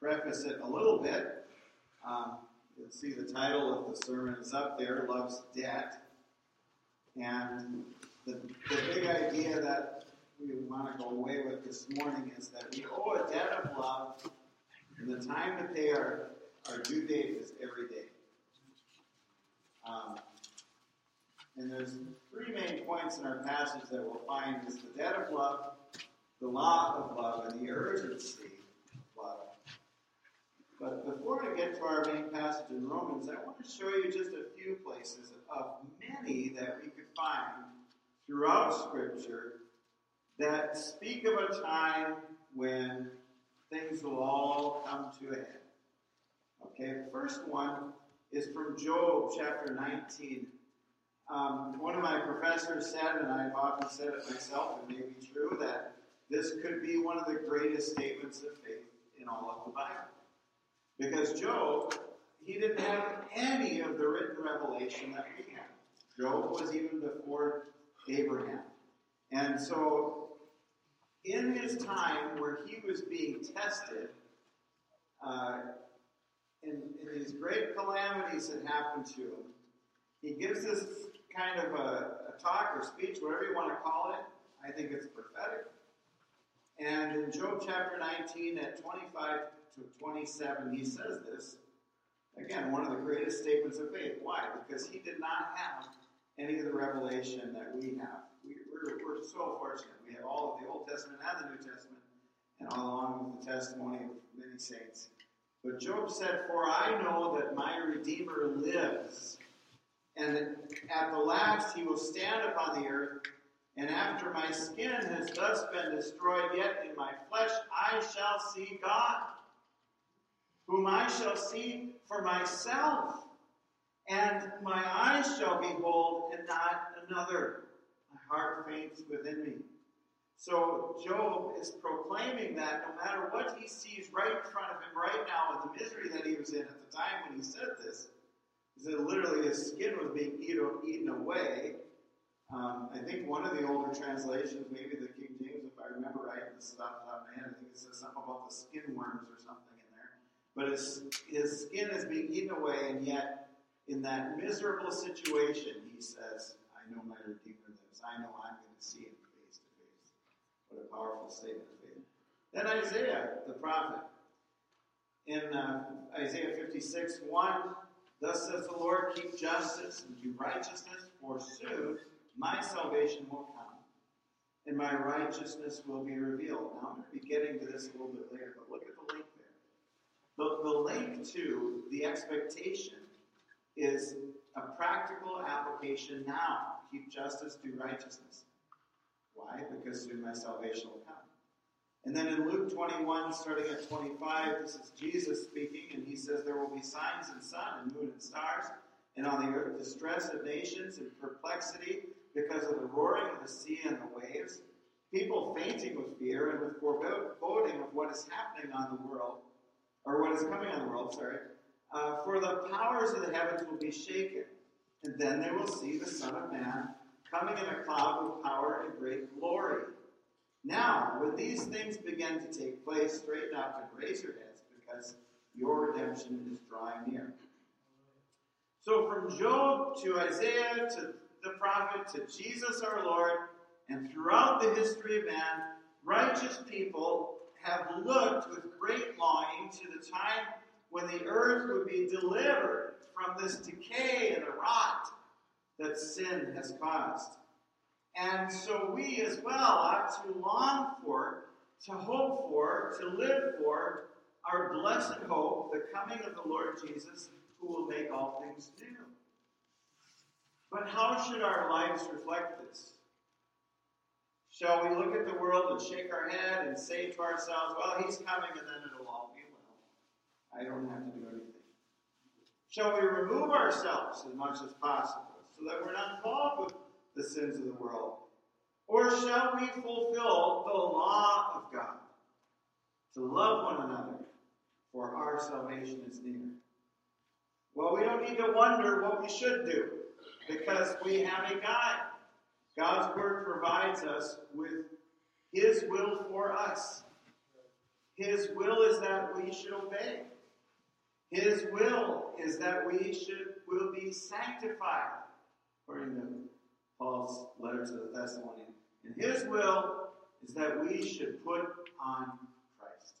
preface it a little bit. Um, you'll see the title of the sermon is up there Love's Debt. And the, the big idea that we want to go away with this morning is that we owe a debt of love, and the time to pay our, our due date is every day. Um, and there's three main points in our passage that we'll find is the debt of love, the law of love, and the urgency. But before I get to our main passage in Romans, I want to show you just a few places of many that we could find throughout Scripture that speak of a time when things will all come to a head. Okay, the first one is from Job chapter 19. Um, one of my professors said, and I've often said it myself, it may be true, that this could be one of the greatest statements of faith in all of the Bible. Because Job, he didn't have any of the written revelation that we have. Job was even before Abraham. And so, in his time where he was being tested, uh, in, in these great calamities that happened to him, he gives this kind of a, a talk or speech, whatever you want to call it. I think it's prophetic. And in Job chapter 19, at 25 to 27, he says this. Again, one of the greatest statements of faith. Why? Because he did not have any of the revelation that we have. We, are we're, we're so fortunate. We have all of the Old Testament and the New Testament, and all along with the testimony of many saints. But Job said, For I know that my Redeemer lives, and at the last he will stand upon the earth, and after my skin has thus been destroyed, yet in my flesh I shall see God, whom I shall see for myself, and my eyes shall behold, and not another. My heart faints within me. So Job is proclaiming that no matter what he sees right in front of him right now, and the misery that he was in at the time when he said this, is that literally his skin was being eaten away. Um, I think one of the older translations, maybe the King James, if I remember right, this is off the top of my head, I think it says something about the skin worms or. But his, his skin is being eaten away, and yet in that miserable situation, he says, I know my Redeemer lives. I know I'm going to see him. Face to face. What a powerful statement of faith. Then Isaiah, the prophet. In uh, Isaiah 56 1, Thus says the Lord, keep justice and do righteousness, for soon my salvation will come, and my righteousness will be revealed. Now, I'm going to be getting to this a little bit later, but look at. The, the link to the expectation is a practical application now. Keep justice, do righteousness. Why? Because soon my salvation will come. And then in Luke 21, starting at 25, this is Jesus speaking, and he says, There will be signs in sun and moon and stars, and on the earth distress of nations and perplexity because of the roaring of the sea and the waves, people fainting with fear and with foreboding of what is happening on the world, or what is coming on the world, sorry. Uh, for the powers of the heavens will be shaken, and then they will see the Son of Man coming in a cloud with power and great glory. Now, when these things begin to take place, straighten up and raise your heads, because your redemption is drawing near. So, from Job to Isaiah to the prophet to Jesus our Lord, and throughout the history of man, righteous people have looked with great longing to the time when the earth would be delivered from this decay and the rot that sin has caused. And so we as well ought to long for, to hope for, to live for our blessed hope, the coming of the Lord Jesus, who will make all things new. But how should our lives reflect this? Shall we look at the world and shake our head and say to ourselves, well, he's coming and then it'll all be well? I don't have to do anything. Shall we remove ourselves as much as possible? so that we're not involved with the sins of the world? Or shall we fulfill the law of God to love one another, for our salvation is near? Well, we don't need to wonder what we should do because we have a guide. God's Word provides us with His will for us. His will is that we should obey. His will is that we should will be sanctified, according to Paul's letter to the Thessalonians. And his will is that we should put on Christ.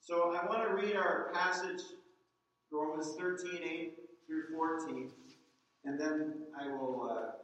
So I want to read our passage, Romans 13, 8 through 14, and then I will uh,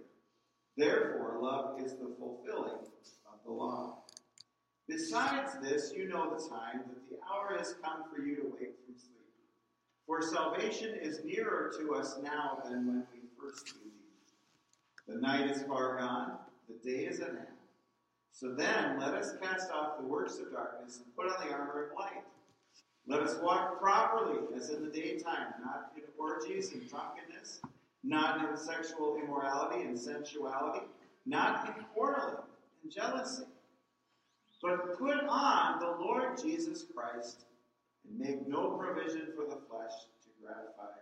Therefore, love is the fulfilling of the law. Besides this, you know the time that the hour has come for you to wake from sleep. For salvation is nearer to us now than when we first believed. The night is far gone, the day is at hand. So then, let us cast off the works of darkness and put on the armor of light. Let us walk properly as in the daytime, not in orgies and drunkenness, not in sexual immorality and sensuality, not in quarreling and jealousy but put on the Lord Jesus Christ and make no provision for the flesh to gratify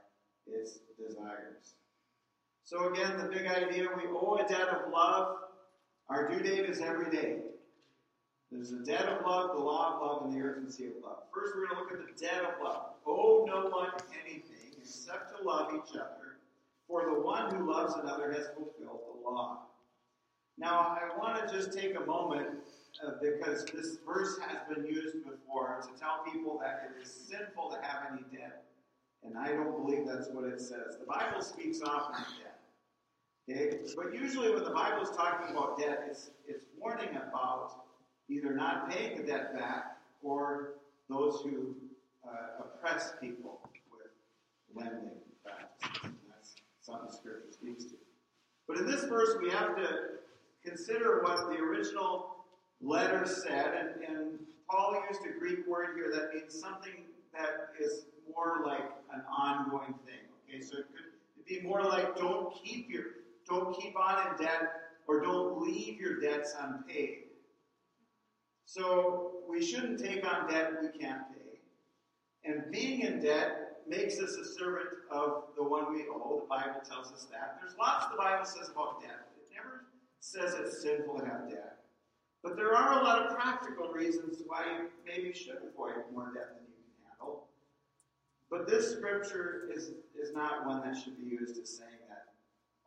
its desires. So, again, the big idea we owe a debt of love. Our due date is every day. There's a debt of love, the law of love, and the urgency of love. First, we're going to look at the debt of love. Owe no one anything except to love each other, for the one who loves another has fulfilled the law. Now, I want to just take a moment uh, because this verse has been used before to tell people that it is sinful to have any debt. And I don't believe that's what it says. The Bible speaks often of debt. Okay? But usually when the Bible is talking about debt, it's, it's warning about either not paying the debt back or those who uh, oppress people with lending practices. That's something Scripture speaks to. But in this verse, we have to consider what the original letter said, and, and Paul used a Greek word here that means something that is more like an ongoing thing. Okay, so it could be more like don't keep your don't keep on in debt or don't leave your debts unpaid. So we shouldn't take on debt we can't pay. And being in debt makes us a servant of the one we owe. The Bible tells us that. There's lots the Bible says about debt. It never says it's sinful to have debt. But there are a lot of practical reasons why you maybe should avoid more debt than you can handle. But this scripture is, is not one that should be used as saying that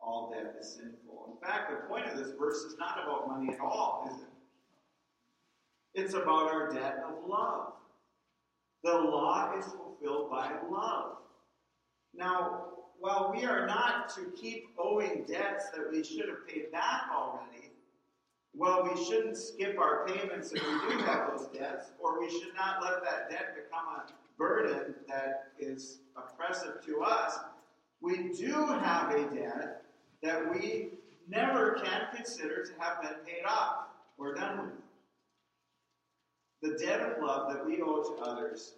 all debt is sinful. In fact, the point of this verse is not about money at all, is it? It's about our debt of love. The law is fulfilled by love. Now, while we are not to keep owing debts that we should have paid back already, well, we shouldn't skip our payments if we do have those debts, or we should not let that debt become a burden that is oppressive to us. We do have a debt that we never can consider to have been paid off or done with. The debt of love that we owe to others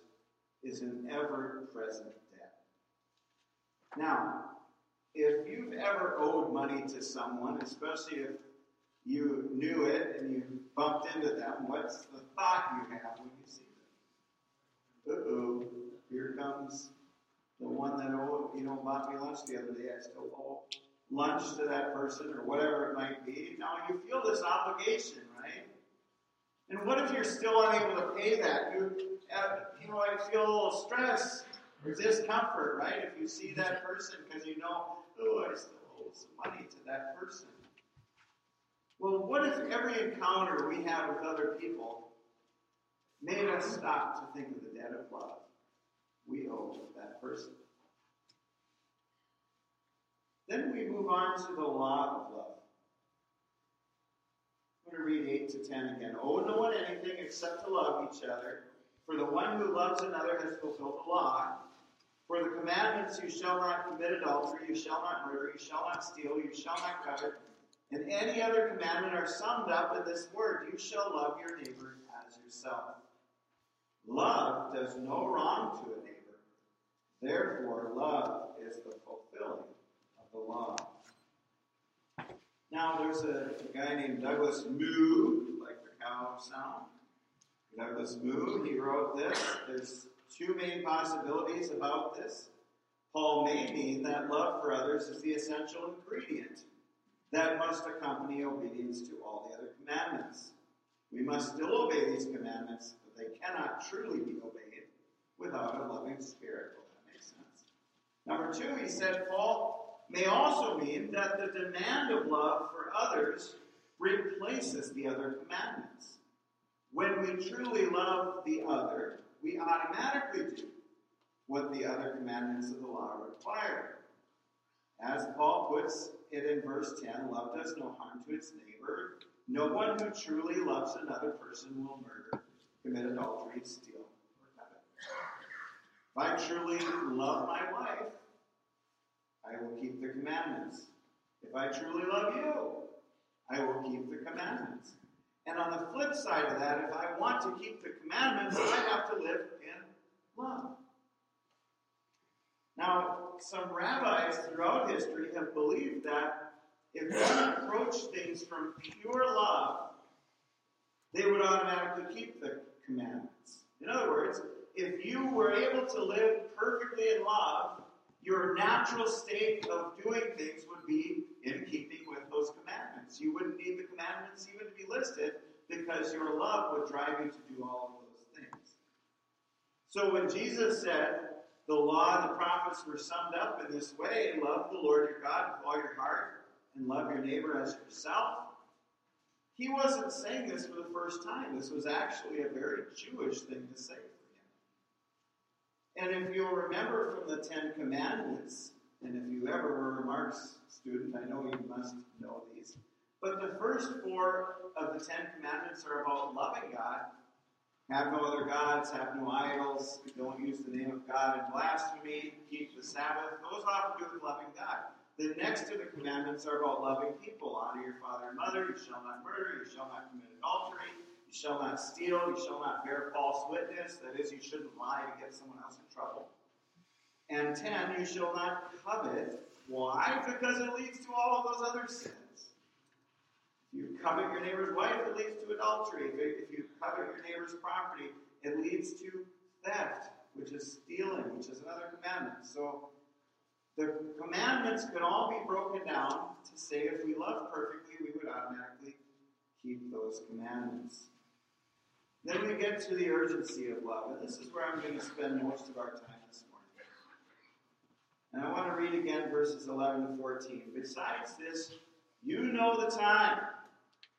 is an ever present debt. Now, if you've ever owed money to someone, especially if you knew it and you bumped into them, what's the thought you have when you see them? Uh oh, here comes the one that oh, you know bought me lunch the other day. I still owe lunch to that person or whatever it might be. Now you feel this obligation, right? And what if you're still unable to pay that? You, uh, you know, I feel a little stress or discomfort, right? If you see that person because you know, oh, I still owe some money to that person. Well, what if every encounter we have with other people made us stop to think of the debt of love we owe that person? Then we move on to the law of love. I'm going to read 8 to 10 again. Owe no one anything except to love each other, for the one who loves another has fulfilled the law. For the commandments, you shall not commit adultery, you shall not murder, you shall not steal, you shall not covet, and any other commandment are summed up in this word you shall love your neighbor as yourself. Love does no wrong to a neighbor. Therefore, love is the fulfilling of the law. Now, there's a, a guy named Douglas Moo, like the cow sound. Douglas Moo, he wrote this. There's two main possibilities about this. Paul may mean that love for others is the essential ingredient that must accompany obedience to all the other commandments. We must still obey these commandments, but they cannot truly be obeyed without a loving spirit. Well, that makes sense. Number two, he said Paul may also mean that the demand of love for others replaces the other commandments. When we truly love the other, we automatically do what the other commandments of the law require. As Paul puts it in verse 10, love does no harm to its neighbor. No one who truly loves another person will murder, commit adultery, steal, or covet. If I truly love my wife, I will keep the commandments. If I truly love you, I will keep the commandments. And on the flip side of that, if I want to keep the commandments, I have to live in love. Now, some rabbis throughout history have believed that if one approached things from pure love, they would automatically keep the commandments. In other words, if you were able to live perfectly in love, your natural state of doing things would be in keeping commandments. You wouldn't need the commandments even to be listed because your love would drive you to do all of those things. So when Jesus said, the law and the prophets were summed up in this way love the Lord your God with all your heart and love your neighbor as yourself. He wasn't saying this for the first time. This was actually a very Jewish thing to say for him. And if you'll remember from the Ten Commandments, and if you ever were a Mark's student, I know you must know these. But the first four of the Ten Commandments are about loving God have no other gods, have no idols, don't use the name of God in blasphemy, keep the Sabbath. Those have to do with loving God. The next two the commandments are about loving people. Honor your father and mother. You shall not murder. You shall not commit adultery. You shall not steal. You shall not bear false witness. That is, you shouldn't lie to get someone else in trouble. And ten, you shall not covet. Why? Because it leads to all of those other sins you covet your neighbor's wife, it leads to adultery. If you covet your neighbor's property, it leads to theft, which is stealing, which is another commandment. So the commandments can all be broken down to say if we love perfectly, we would automatically keep those commandments. Then we get to the urgency of love, and this is where I'm going to spend most of our time this morning. And I want to read again verses 11 to 14. Besides this, you know the time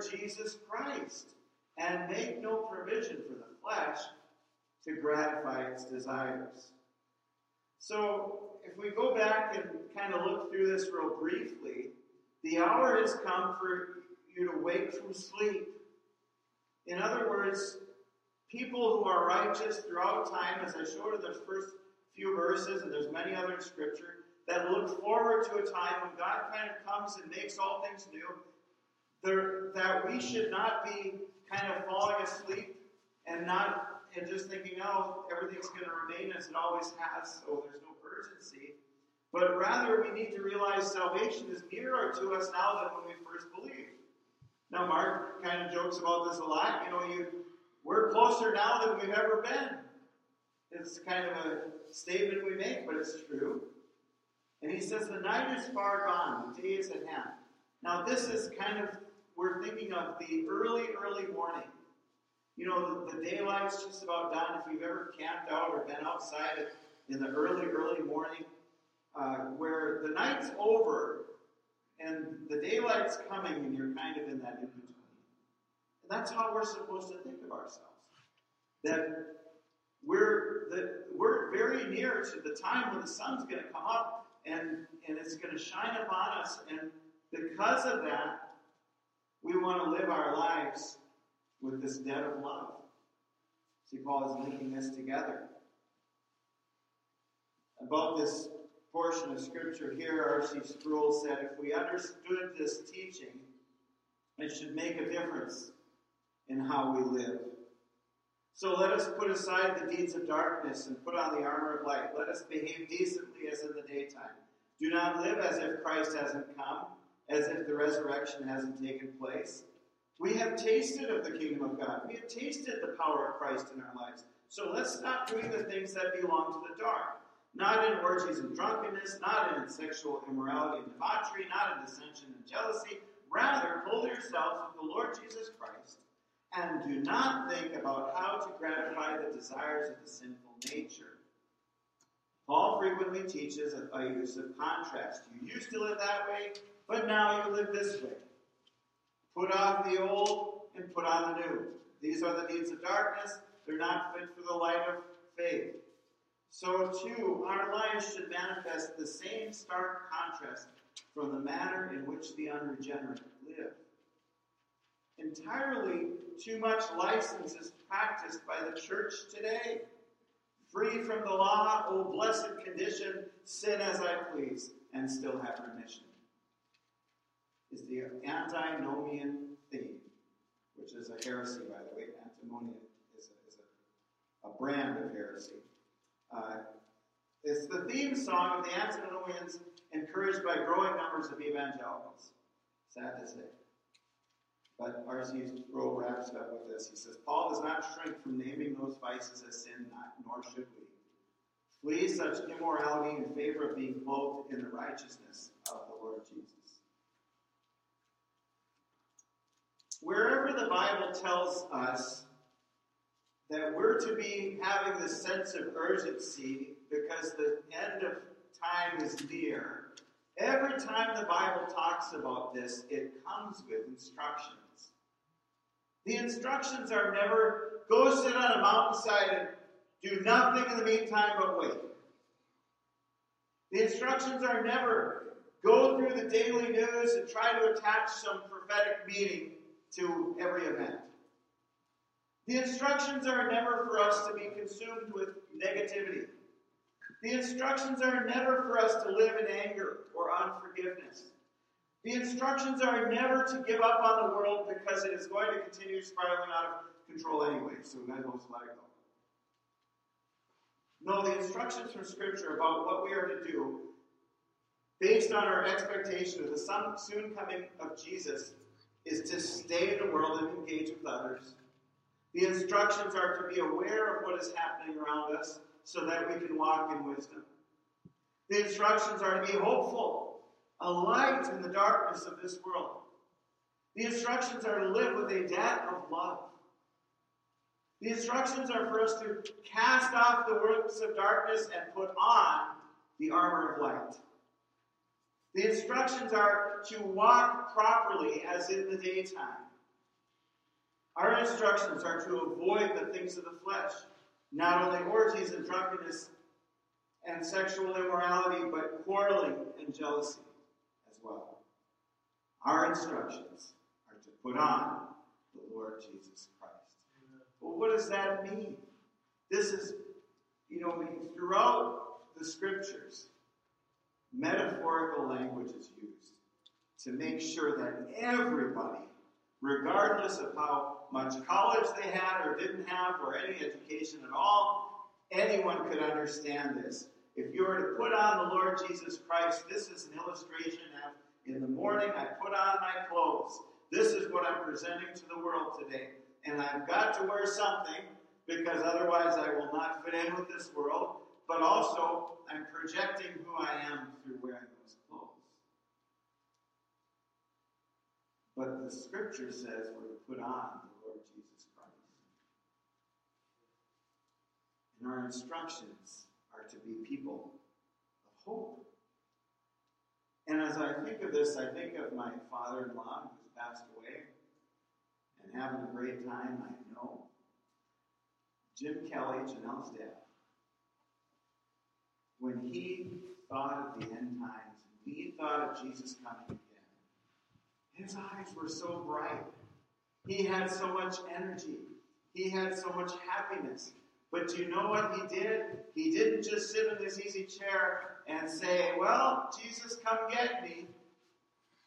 Jesus Christ and make no provision for the flesh to gratify its desires. So, if we go back and kind of look through this real briefly, the hour has come for you to wake from sleep. In other words, people who are righteous throughout time, as I showed in the first few verses, and there's many other in Scripture, that look forward to a time when God kind of comes and makes all things new, there, that we should not be kind of falling asleep and not and just thinking, oh, everything's going to remain as it always has, so there's no urgency. But rather, we need to realize salvation is nearer to us now than when we first believed. Now, Mark kind of jokes about this a lot. You know, you we're closer now than we've ever been. It's kind of a statement we make, but it's true. And he says, The night is far gone, the day is at hand. Now, this is kind of we're thinking of the early, early morning. You know, the, the daylight's just about done. If you've ever camped out or been outside in the early, early morning, uh, where the night's over and the daylight's coming and you're kind of in that in between. And that's how we're supposed to think of ourselves. That we're that we're very near to the time when the sun's going to come up and, and it's going to shine upon us. And because of that, we want to live our lives with this debt of love. See, Paul is linking this together. About this portion of Scripture here, R.C. Sproul said, if we understood this teaching, it should make a difference in how we live. So let us put aside the deeds of darkness and put on the armor of light. Let us behave decently as in the daytime. Do not live as if Christ hasn't come, as if the resurrection hasn't taken place. We have tasted of the kingdom of God. We have tasted the power of Christ in our lives. So let's stop doing the things that belong to the dark. Not in orgies and drunkenness, not in sexual immorality and debauchery, not in dissension and jealousy. Rather, clothe yourselves with the Lord Jesus Christ and do not think about how to gratify the desires of the sinful nature. Paul frequently teaches a use of contrast. You used to live that way, but now you live this way. Put off the old and put on the new. These are the deeds of darkness. They're not fit for the light of faith. So, too, our lives should manifest the same stark contrast from the manner in which the unregenerate live entirely too much license is practiced by the church today. Free from the law, O blessed condition, sin as I please, and still have remission. Is the antinomian theme, which is a heresy, by the way. Antinomian is a, is a, a brand of heresy. Uh, it's the theme song of the antinomians encouraged by growing numbers of evangelicals. Sad to say. But R.C. Sproul wraps up with this. He says, Paul does not shrink from naming those vices as sin, nor should we. Flee such immorality in favor of being clothed in the righteousness of the Lord Jesus. Wherever the Bible tells us that we're to be having this sense of urgency because the end of time is near, every time the Bible talks about this, it comes with instructions. The instructions are never go sit on a mountainside and do nothing in the meantime but wait. The instructions are never go through the daily news and try to attach some prophetic meaning to every event. The instructions are never for us to be consumed with negativity. The instructions are never for us to live in anger or unforgiveness. The instructions are never to give up on the world because it is going to continue spiraling out of control anyway, so we might as well let it go. No, the instructions from Scripture about what we are to do, based on our expectation of the soon coming of Jesus, is to stay in the world and engage with others. The instructions are to be aware of what is happening around us so that we can walk in wisdom. The instructions are to be hopeful a light in the darkness of this world. The instructions are to live with a debt of love. The instructions are for us to cast off the works of darkness and put on the armor of light. The instructions are to walk properly as in the daytime. Our instructions are to avoid the things of the flesh, not only orgies and drunkenness and sexual immorality, but quarreling and jealousy as well. Our instructions are to put on the Lord Jesus Christ. Well, what does that mean? This is, you know, throughout the scriptures, metaphorical language is used to make sure that everybody, regardless of how much college they had or didn't have or any education at all, anyone could understand this. If you were to put on the Lord Jesus Christ, this is an illustration of in the morning I put on my clothes. This is what I'm presenting to the world today. And I've got to wear something because otherwise I will not fit in with this world. But also, I'm projecting who I am through wearing those clothes. But the scripture says we're to put on the Lord Jesus Christ. And our instructions are to be people of hope. And as I think of this, I think of my father in law who's passed away. and having a great time, I know. Jim Kelly, Janelle's dad, when he thought of the end times, when he thought of Jesus coming again, his eyes were so bright. He had so much energy. He had so much happiness. But do you know what he did? He didn't just sit in this easy chair and say, Well, Jesus, come get me.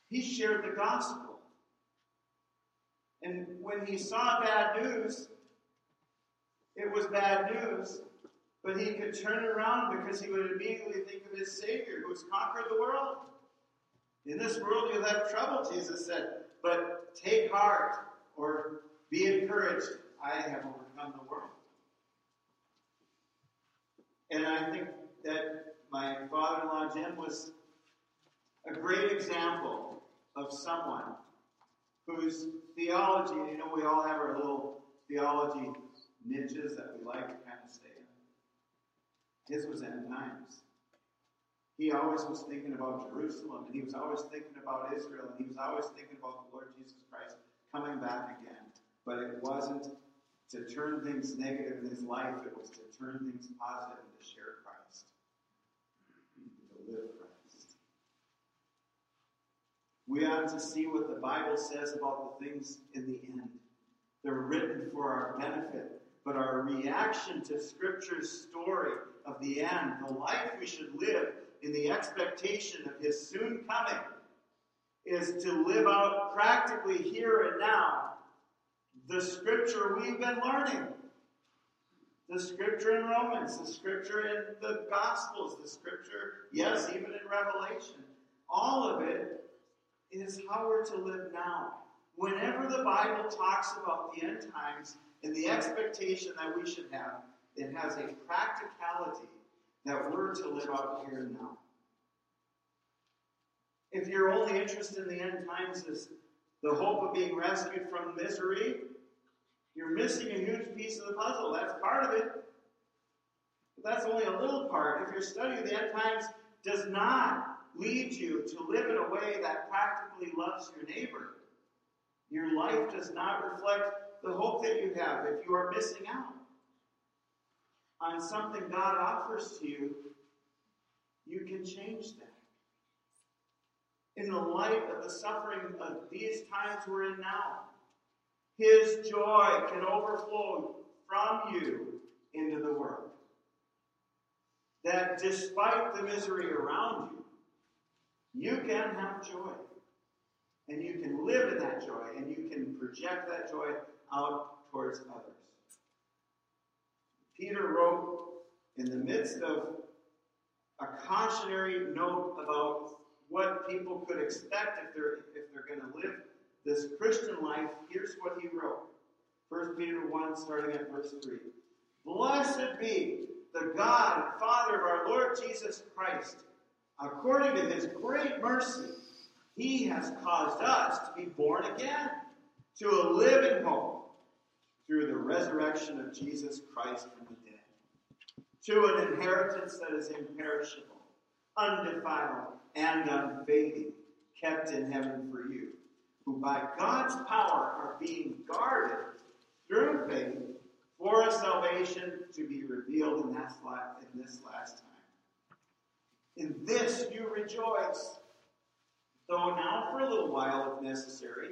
He shared the gospel. And when he saw bad news, it was bad news, but he could turn around because he would immediately think of his Savior who's conquered the world. In this world you'll have trouble, Jesus said, but take heart or be encouraged. I have overcome the world. And I think that my father in law, Jim, was a great example of someone whose theology, you know, we all have our little theology niches that we like to kind of stay in. His was end times. He always was thinking about Jerusalem, and he was always thinking about Israel, and he was always thinking about the Lord Jesus Christ coming back again. But it wasn't to turn things negative in his life, it was to turn things positive and to share Christ, to live Christ. We ought to see what the Bible says about the things in the end. They're written for our benefit, but our reaction to Scripture's story of the end, the life we should live in the expectation of His soon coming, is to live out practically here and now the scripture we've been learning. The scripture in Romans, the scripture in the Gospels, the scripture, yes, even in Revelation. All of it is how we're to live now. Whenever the Bible talks about the end times and the expectation that we should have, it has a practicality that we're to live out here and now. If your only interest in the end times is the hope of being rescued from misery, you're missing a huge piece of the puzzle. That's part of it. But that's only a little part. If your study of the end times does not lead you to live in a way that practically loves your neighbor, your life does not reflect the hope that you have if you are missing out on something God offers to you, you can change that. In the light of the suffering of these times we're in now, his joy can overflow from you into the world. That despite the misery around you, you can have joy. And you can live in that joy, and you can project that joy out towards others. Peter wrote in the midst of a cautionary note about what people could expect if they're if they're going to live this Christian life, here's what he wrote. 1 Peter 1, starting at verse 3. Blessed be the God and Father of our Lord Jesus Christ. According to his great mercy, he has caused us to be born again to a living hope through the resurrection of Jesus Christ from the dead, to an inheritance that is imperishable, undefiled, and unfading, kept in heaven for you who by God's power are being guarded through faith for a salvation to be revealed in this last time. In this you rejoice, though now for a little while, if necessary,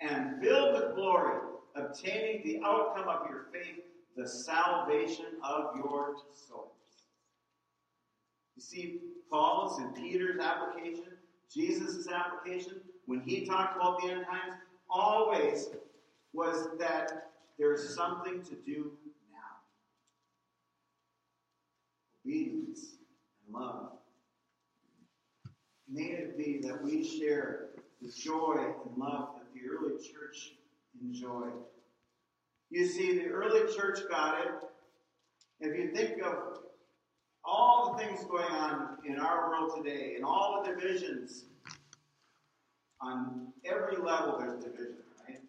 and filled with glory, obtaining the outcome of your faith, the salvation of your souls. You see Paul's and Peter's application Jesus' application, when he talked about the end times, always was that there's something to do now. Obedience and love. May it be that we share the joy and love the early church enjoyed You see, the early church got it. If you think of all the things going on in our world today and all the divisions, on every level there's division, right?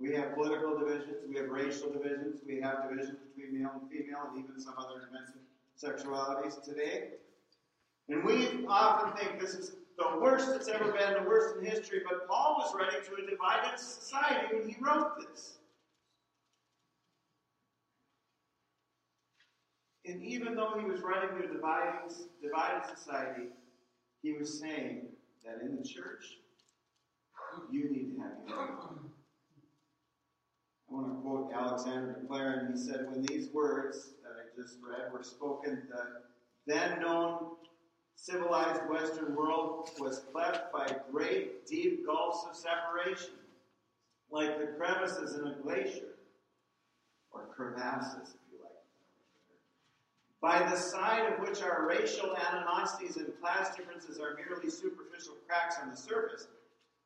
We have political divisions, we have racial divisions, we have divisions between male and female, and even some other dimensions sexualities today. And we often think this is the worst it's ever been, the worst in history, but Paul was writing to a divided society when he wrote this. And even though he was writing to a divided, divided society, he was saying that in the church, you need to have unity. I want to quote Alexander Maclaren. He said, When these words that I just read were spoken, the then known civilized Western world was cleft by great, deep gulfs of separation, like the crevices in a glacier, or crevasses, if you like. By the side of which our racial animosities and class differences are merely superficial cracks on the surface.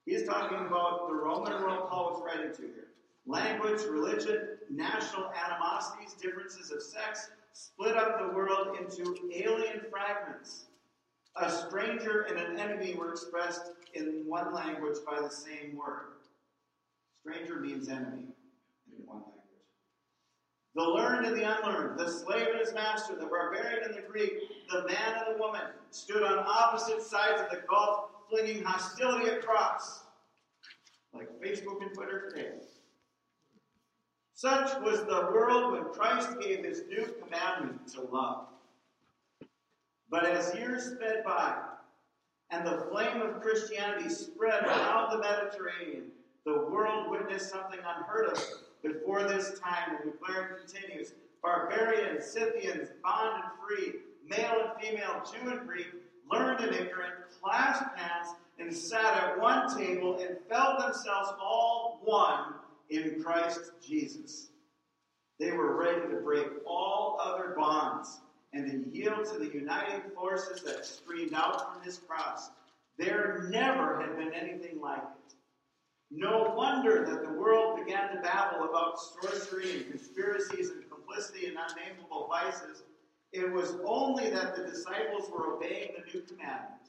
He's talking about the Roman world Paul was writing to here. Language, religion, national animosities, differences of sex split up the world into alien fragments. A stranger and an enemy were expressed in one language by the same word. Stranger means enemy in one language. The learned and the unlearned, the slave and his master, the barbarian and the Greek, the man and the woman stood on opposite sides of the gulf, flinging hostility across, like Facebook and Twitter today. Such was the world when Christ gave his new commandment to love. But as years sped by and the flame of Christianity spread around the Mediterranean, the world witnessed something unheard of before this time. And Maclaren continues barbarians, Scythians, bond and free, male and female, Jew and Greek, learned and ignorant, clasped hands, and sat at one table and felt themselves all one in Christ Jesus. They were ready to break all other bonds and to yield to the uniting forces that streamed out from his cross. There never had been anything like it. No wonder that the world began to babble about sorcery and conspiracies and complicity and unnameable vices. It was only that the disciples were obeying the new commandment.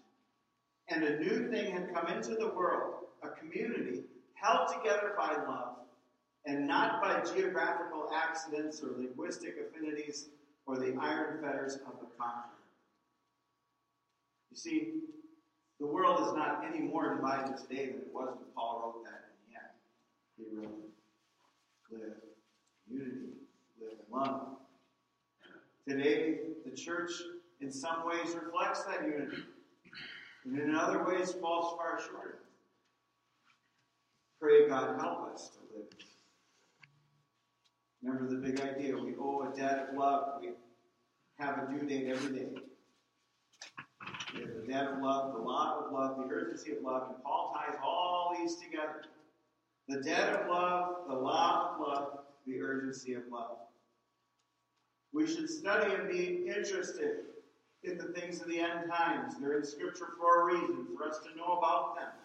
And a new thing had come into the world a community held together by love and not by geographical accidents or linguistic affinities or the iron fetters of the conqueror. You see, the world is not any more divided today than it was when Paul wrote that, and yet he wrote, live unity, live love. Today, the church in some ways reflects that unity, and in other ways falls far short. Pray God help us to live Remember the big idea. We owe a debt of love. We have a due date every day. We have the debt of love, the law of love, the urgency of love, and Paul ties all these together. The debt of love, the law of love, the urgency of love. We should study and be interested in the things of the end times. They're in Scripture for a reason, for us to know about them.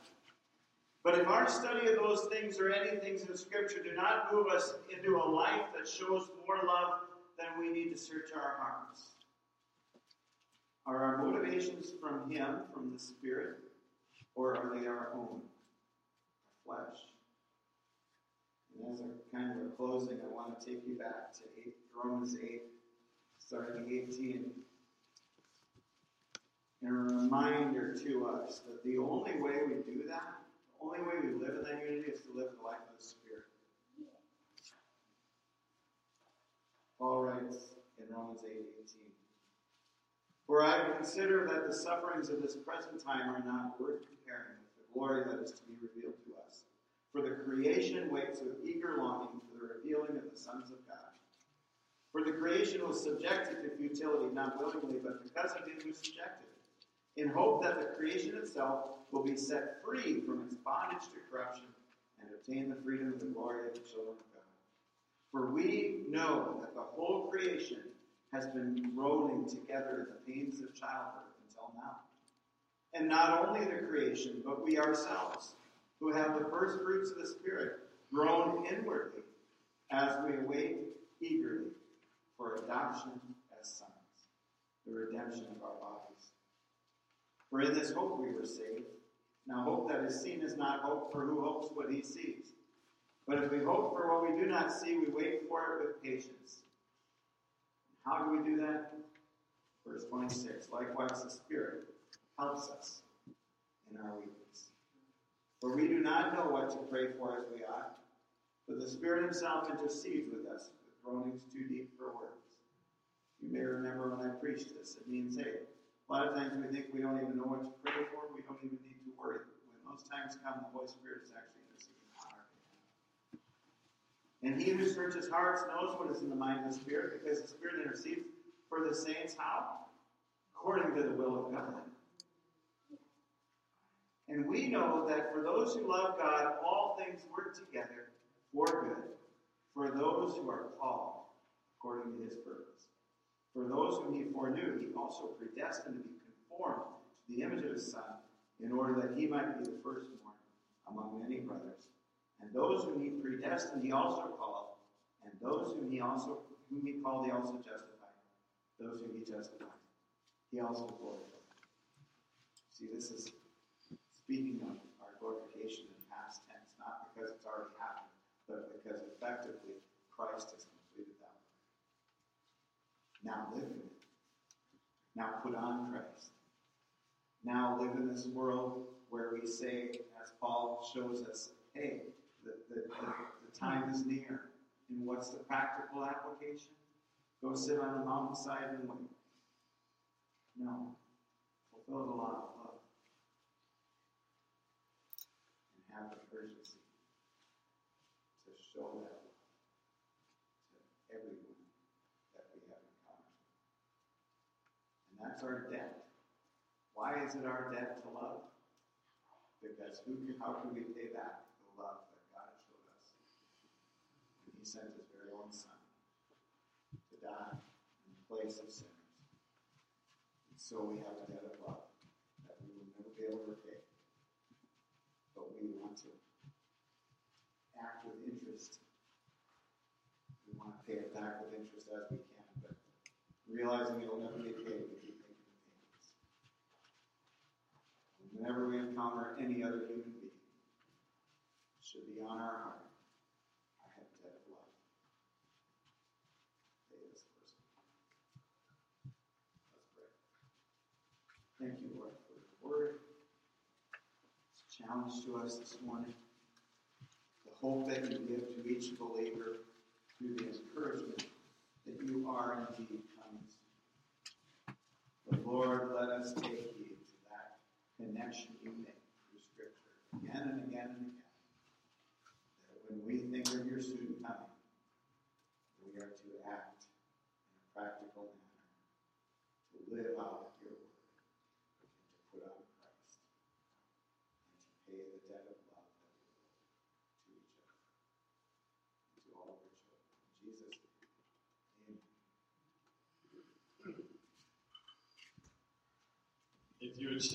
But if our study of those things or any things in Scripture do not move us into a life that shows more love, then we need to search our hearts. Are our motivations from Him, from the Spirit, or are they our own, our flesh? And as a kind of a closing, I want to take you back to 8, Romans 8, starting 18. And a reminder to us that the only way we do that only way we live in that unity is to live the life of the Spirit. Paul writes in Romans 8 18. For I consider that the sufferings of this present time are not worth comparing with the glory that is to be revealed to us. For the creation waits with eager longing for the revealing of the sons of God. For the creation was subjected to futility, not willingly, but because of him who subjected in hope that the creation itself will be set free from its bondage to corruption and obtain the freedom of the glory of the children of God. For we know that the whole creation has been groaning together in the pains of childbirth until now. And not only the creation, but we ourselves, who have the first fruits of the Spirit, groan inwardly as we await eagerly for adoption as sons, the redemption of our bodies. For in this hope we were saved. Now, hope that is seen is not hope, for who hopes what he sees? But if we hope for what we do not see, we wait for it with patience. How do we do that? Verse 26 Likewise, the Spirit helps us in our weakness. For we do not know what to pray for as we ought, but the Spirit Himself intercedes with us with groanings too deep for words. You may remember when I preached this. It means, hey, a lot of times we think we don't even know what to pray for. We don't even need to worry. When those times come, the Holy Spirit is actually interceding on our. And he who searches hearts knows what is in the mind of the Spirit, because the Spirit intercedes for the saints how? According to the will of God. And we know that for those who love God, all things work together for good, for those who are called according to his purpose. For those whom he foreknew, he also predestined to be conformed to the image of his Son, in order that he might be the firstborn among many brothers. And those whom he predestined, he also called, and those whom he also whom he called, he also justified. Those whom he justified, he also glorified. See, this is speaking of our glorification in past tense, not because it's already happened, but because effectively Christ has. Now live in it. Now put on Christ. Now live in this world where we say, as Paul shows us, hey, the, the, the, the time is near. And what's the practical application? Go sit on the mountainside and wait. No. Fulfill the law of love. And have the urgency to show that love to everyone that we have encountered. And that's our debt. Why is it our debt to love? Because who can, how can we pay back the love that God showed us He sent His very own Son to die in the place of sinners? And so we have a debt of love that we will never be able to pay. But we want to act with interest. We want to pay it back with interest as we can, but realizing it'll never be paid, we keep making the payments. Whenever we encounter any other human being, it should be on our heart. I have a debt of love. Pay this person. Let's pray. Thank you, Lord, for the word to us this morning. The hope that you give to each believer through the encouragement that you are indeed coming. But Lord, let us take heed to that connection you make through Scripture again and again and again. That when we think of your soon coming, we are to act in a practical manner, to live out